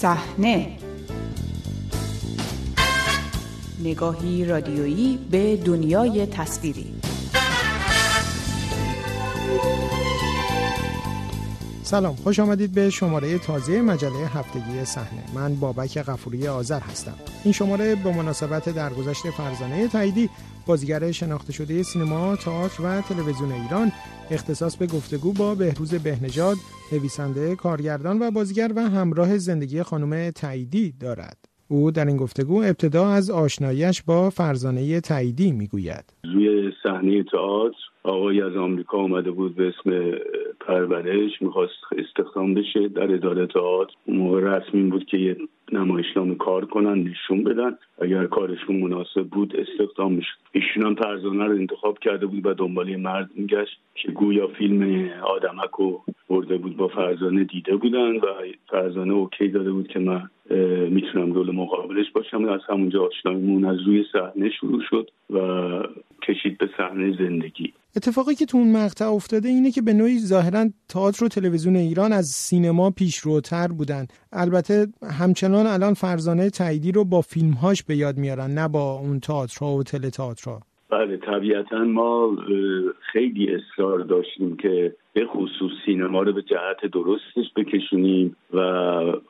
صحنه. نگاهی رادیویی به دنیای تصویری. سلام خوش آمدید به شماره تازه مجله هفتگی صحنه من بابک غفوری آذر هستم این شماره به مناسبت درگذشت فرزانه تاییدی بازیگر شناخته شده سینما، تئاتر و تلویزیون ایران اختصاص به گفتگو با بهروز بهنژاد، نویسنده، کارگردان و بازیگر و همراه زندگی خانم تاییدی دارد. او در این گفتگو ابتدا از آشناییش با فرزانه تاییدی می‌گوید. روی صحنه تئاتر آقای از آمریکا آمده بود به اسم پرورش می‌خواست استخدام بشه در اداره تئاتر. موقع رسمی بود که یه نمایشنامه کار کنن نشون بدن. اگر کارشون مناسب بود استخدام می‌شد ایشون هم فرزانه رو انتخاب کرده بود و دنبال مرد میگشت که گویا فیلم آدمک رو برده بود با فرزانه دیده بودن و فرزانه اوکی داده بود که من می‌تونم رول مقابلش باشم. از همونجا آشناییمون از روی صحنه شروع شد و کشید به صحنه زندگی. اتفاقی که تو اون مقطع افتاده اینه که به نوعی ظاهرا تئاتر و تلویزیون ایران از سینما پیشروتر بودن. البته همچنان الان فرزانه تاییدی رو با فیلمهاش به یاد میارن نه با اون تئاترها و تله تئاترها بله طبیعتا ما خیلی اصرار داشتیم که به خصوص سینما رو به جهت درستش بکشونیم و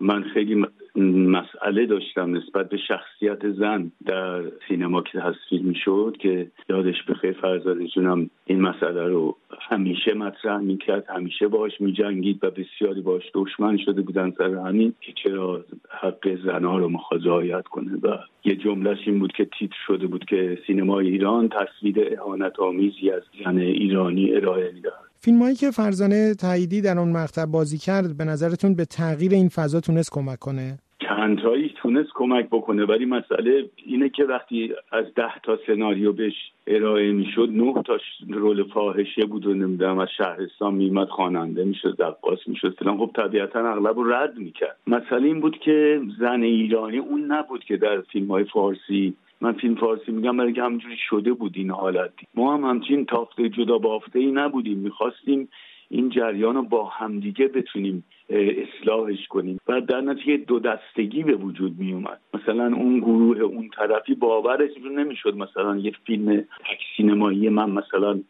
من خیلی مسئله داشتم نسبت به شخصیت زن در سینما که تصویر می‌شد که یادش به خیر فرزانه جونم این مسئله رو همیشه مطرح می‌کرد همیشه باش میجنگید و بسیاری باش دشمن شده بودن سر همین که چرا حق زنها رو می‌خواد کنه. و یه جملهش این بود که تیتر شده بود که سینمای ایران تصویر اهانت آمیزی از زن ایرانی ارائه می‌دهد. فیلم هایی که فرزانه تاییدی در اون مقطع بازی کرد به نظرتون به تغییر این فضا تونست کمک کنه؟ چندتایی تونست کمک بکنه ولی مسئله اینه که وقتی از ده تا سناریو بهش ارائه می‌شد نه تا رول فاحشه بود و نمی‌دونم از شهرستان میمد خواننده می‌شد دقاس می‌شد فلان خب طبیعتا اغلب رو رد می‌کرد مسئله این بود که زن ایرانی اون نبود که در فیلم های فارسی من فیلم فارسی میگم برای که همجوری شده بود این حالت. ما هم همچین تافته جدا بافته ای نبودیم. می‌خواستیم این جریان رو با همدیگه بتونیم اصلاحش کنیم. و در نتیجه دو دستگی به وجود می اومد مثلا اون گروه اون طرفی باورش نمی‌شد مثلا یه فیلم تک سینمایی من مثلا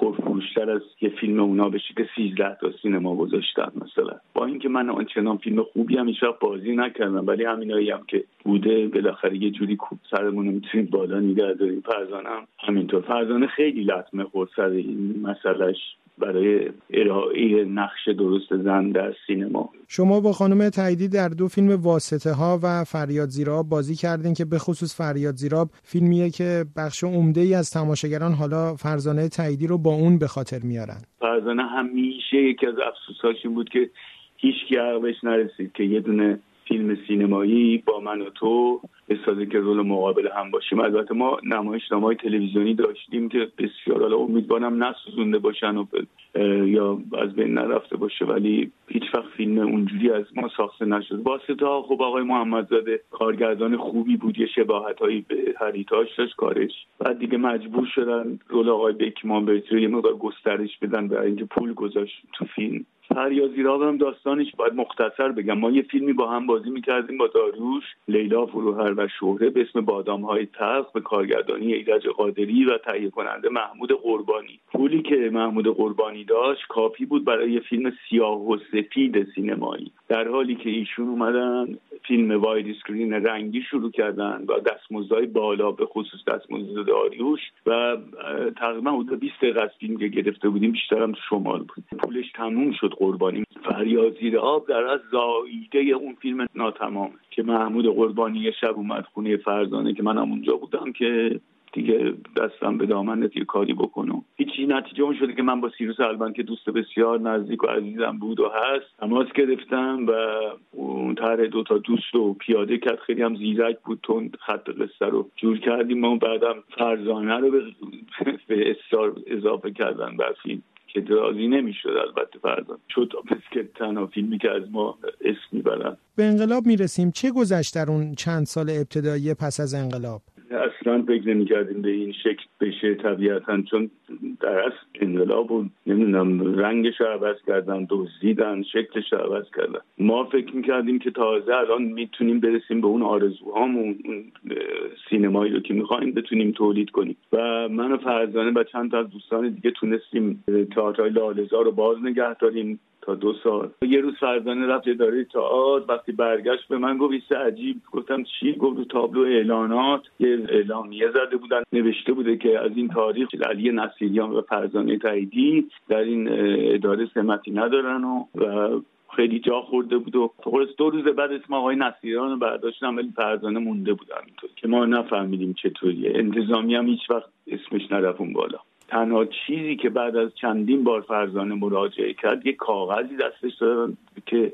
پرفروشتر از یه فیلم اونا بشه که 13 تا سینما گذاشتن مثلا. با اینکه من آنچنان فیلم خوبی هم هیچ بازی نکردم ولی همینایی هم که بوده بالاخره یه جوری کوب سرمون رو می‌تونیم بالا نگه داریم. فرزانه هم همینطور. فرزانه خیلی لطمه خورد سر این مسئلهش. برای ارائه نقش درست زن در سینما. شما با خانم تاییدی در دو فیلم واسطه ها و فریاد زیراب بازی کردین که به خصوص فریاد زیراب فیلمیه که بخش عمده ای از تماشاگران حالا فرزانه تاییدی رو با اون به خاطر میارن. فرزانه همیشه یکی از افسوساش این بود که هیچ کی عقبش نرسید که یه دونه فیلم سینمایی با من و تو بسازه که رول مقابل هم باشیم. البته ما نمایش های تلویزیونی داشتیم که بسیار حالا امیدوارم نسوزونده باشن و یا از بین نرفته باشه ولی هیچ وقت فیلم اونجوری از ما ساخته نشد واسطه خب آقای محمدزاده کارگردان خوبی بود یه شباهت هایی به هریتاش داشت کارش. بعد دیگه مجبور شدن رول آقای بکمان به یه مقدار گسترش بدن برای اینکه پول گذاشت تو فیلم. فریازی را هم داستانش باید مختصر بگم. ما یه فیلمی با هم بازی می‌کردیم با داریوش لیلا فروهر و شهره به اسم بادام های تلخ به کارگردانی ایرج قادری و تهیه کننده محمود قربانی. پولی که محمود قربانی داشت کافی بود برای یه فیلم سیاه و سفید سینمایی. در حالی که ایشون اومدن فیلم واید اسکرین رنگی شروع کردن و دستمزدهای بالا به خصوص دستمزد داریوش و تقریبا حدود 20 دقیقه از فیلم که گرفته بودیم بیشترم تو شمال بود. پولش تموم شد قربانی. فریاد زیر آب در از زاییده اون فیلم ناتمام که محمود قربانی شب اومد خونه فرزانه که منم اونجا بودم که دیگه دستم به دامن یه کاری بکنم. هیچی نتیجه اون شده که من با سیروس البان که دوست بسیار نزدیک و عزیزم بود و هست تماس گرفتم و اون طرح دوتا دوست رو پیاده کرد. خیلی هم زیرک بود تون خط قصه رو جور کردیم ما بعدم فرزانه رو به اصرار اضافه کردن به فیلم که راضی نمی‌شد البته فردا شد که تنها فیلمی که از ما اسم می‌برن. به انقلاب می‌رسیم. چه گذشت در اون چند سال ابتدایی پس از انقلاب؟ اصلا فکر نمی کردیم به این شکل بشه طبیعتا چون در اصل انقلاب بود نمی‌دونم رنگش عوض کردن دزدیدن شکلش عوض کردن. ما فکر می‌کردیم که تازه الان می‌تونیم برسیم به اون آرزوهامون سینمایی رو که می‌خوایم بتونیم تولید کنیم. و من و فرزانه و چند تا از دوستان دیگه تونستیم تئاترهای لالزار رو باز نگه داریم. تا دو سال. یه روز فرزانه رفت اداره تئاتر وقتی برگشت به من گفت عجیب. گفتم چی؟ گفت رو تابلو اعلانات. یه اعلامیه زده بودن نوشته بوده که از این تاریخ علی نصیریان و فرزانه تاییدی در این اداره سمتی ندارن و, و خیلی جا خورده بود و دو روز بعد اسم آقای نصیران رو برداشتم ولی فرزانه مونده بود همینطور که ما نفهمیدیم چطوریه. انتظامی هم هیچ وقت اسمش نرفت بالا. تنها چیزی که بعد از چندین بار فرزانه مراجعه کرد یه کاغذی دستش دادن که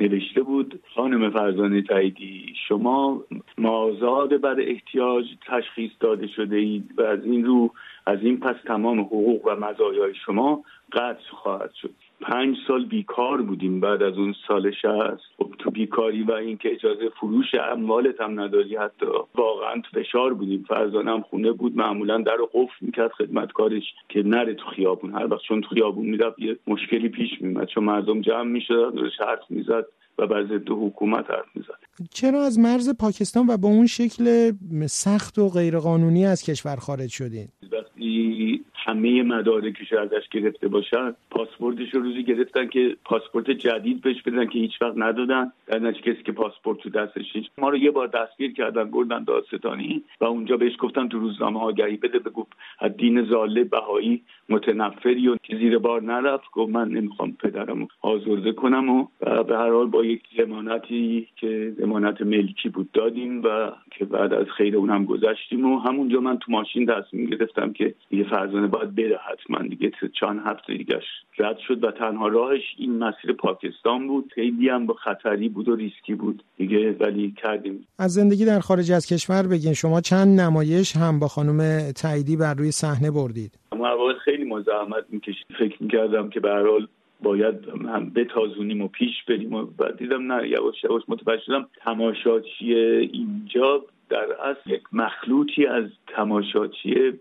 نوشته بود خانم فرزانه تاییدی شما مازاد بر احتیاج تشخیص داده شده اید و از این رو از این پس تمام حقوق و مزایای شما قطع خواهد شد. پنج سال بیکار بودیم بعد از اون سال شهست خب تو بیکاری و اینکه اجازه فروش اموالت هم نداری حتی واقعا فشار بودیم. فرزانه هم خونه بود معمولا در قفل می‌کرد خدمتکارش که نره تو خیابون. هر وقت چون تو خیابون می‌رفت یه مشکلی پیش میمد چون مردم جمع می‌شد درش حرف می‌زد و بر ضد حکومت حرف می‌زد. چرا از مرز پاکستان و با اون شکل سخت و غیرقانونی از کشور خارج شدین؟ وقتی همه مدارکش ازش گرفته باشن پاسپورتش رو روزی گرفتن که پاسپورت جدید بهش بدن که هیچ وقت ندادن. در نتیجه کسی که پاسپورت تو دستش ما رو یه بار دستگیر کردن بردن دادستانی و اونجا بهش گفتن تو روزنامه آگهی بده بگو از دین زاله بهایی متنفری و زیر بار نرفت. گفت من نمی‌خوام پدرم آزرده کنم و به هر حال با یک زمانتی که زمانت ملکی بود دادیم و که بعد از خیر اونم گذشتیم و همونجا من تو ماشین تصمیم گرفتم که یه فرزانه باید بره حتما دیگه. چند هفته دیگه رد شد و تنها راهش این مسیر پاکستان بود. خیلی هم با خطری بود و ریسکی بود دیگه ولی کردیم. از زندگی در خارج از کشور بگین شما چند نمایش هم با خانم تاییدی بر روی صحنه بردید؟ ما خیلی مزاحمت می‌کشید فکر می‌کردم که به باید هم بتازونیم و پیش بریم و دیدم نه یواش یواش متوجه شدم تماشاچی اینجا در اصل یک مخلوطی از تماشاچی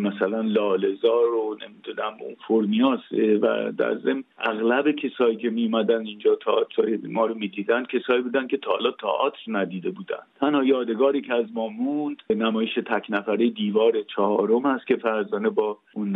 مثلا لالزار رو نمی‌دونم اون فرمیاس و در ضمن اغلب کسایی که میمدن اینجا تئاتر ما رو می‌دیدن کسایی بودن که تا حالا تئاتر ندیده بودن. تنها یادگاری که از ما موند نمایش تک نفره دیوار چهارم است که فرزانه با اون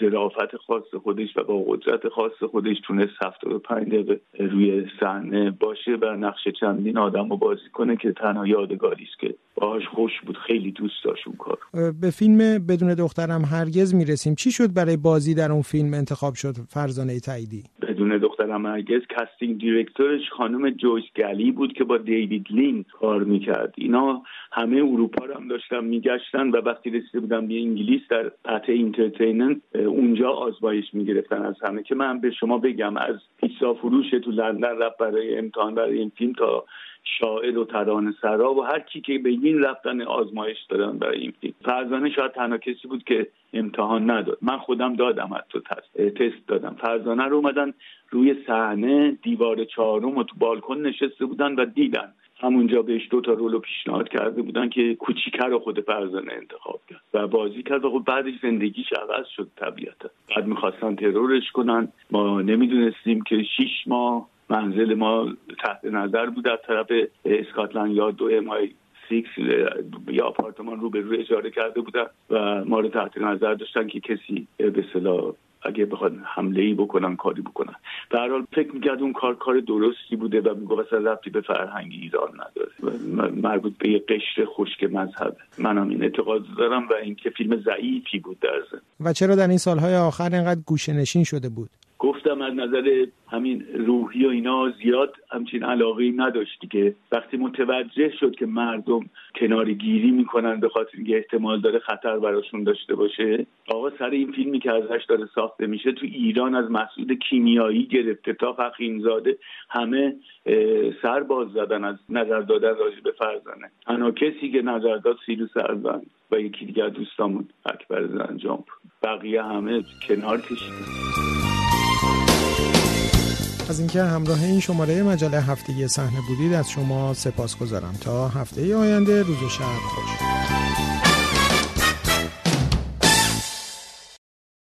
ظرافت خاص خودش و با قدرت خاص خودش تونست 75 دقیقه روی صحنه باشه و نقش چندین آدم رو بازی کنه که تنها یادگاری است که باهاش خوش بود. خیلی دوست داشت اون کار. به فیلم بدون دخترم هرگز می‌رسیم. چی شد برای بازی در اون فیلم انتخاب شد فرزانه تاییدی؟ بدون دخترم هرگز casting director ش خانم جویس گلی بود که با دیوید لین کار می‌کرد. اینا همه اروپا رو هم داشتن میگشتن و وقتی رسیده بودن به انگلیس در Pathé Entertainment اونجا آزمایش می‌گرفتن از همه که من به شما بگم از پیتزا فروش تو لندن رفت برای امتحان برای این فیلم تا شاعر و ترانه سرا و هر کی که به این رفتن آزمایش دادن برای این فیلم. فرزانه شاید تنها کسی بود که امتحان نداد. من خودم دادم حتی تست, تست دادم. فرزانه رو اومدن روی صحنه دیوار چهارم و تو بالکن نشسته بودن و دیدن. همونجا بهش دو تا رولو پیشنهاد کرده بودن که کوچیکر رو خود فرزانه انتخاب کرد و بازی کرد و خب بعدش زندگیش عوض شد طبیعتا. بعد می‌خواستن ترورش کنن. ما نمی‌دونستیم که شیش ماه منزل ما تحت نظر بود. از طرف اسکاتلند یا دو امای سیکس یا آپارتمان رو به روی اجاره کرده بودن و ما رو تحت نظر داشتن که کسی به صلاح اگه بخواد حمله ای بکنن کاری بکنن. در حال فکر می‌کرد اون کار کار درستی بوده و می‌گفت اصلا ربطی به فرهنگ ایران نداره. مربوط به یه قشر خشک مذهب. منم این اعتقاد دارم و اینکه فیلم ضعیفی بود در زن. و چرا در این سالهای آخر اینقدر گوشه نشین شده بود؟ گفتم از نظر همین روحی و اینا زیاد همچین علاقه نداشتی که وقتی متوجه شد که مردم کنار گیری می‌کنن به خاطر اینکه احتمال داره خطر براشون داشته باشه آقا سر این فیلمی که ازش داره ساخته میشه تو ایران از مسعود کیمیایی گرفته تا فخیمزاده همه سر باز زدن از نظر دادن راجع به فرزانه. تنها کسی که نظر داد سیلو سرزن و یکی دیگر دوستامون اکبر زنجان بقیه همه کنار کشیدن. از اینکه همراه این شماره مجله هفتگی صحنه بودید از شما سپاس گذارم تا هفته آینده روز و شب خوش.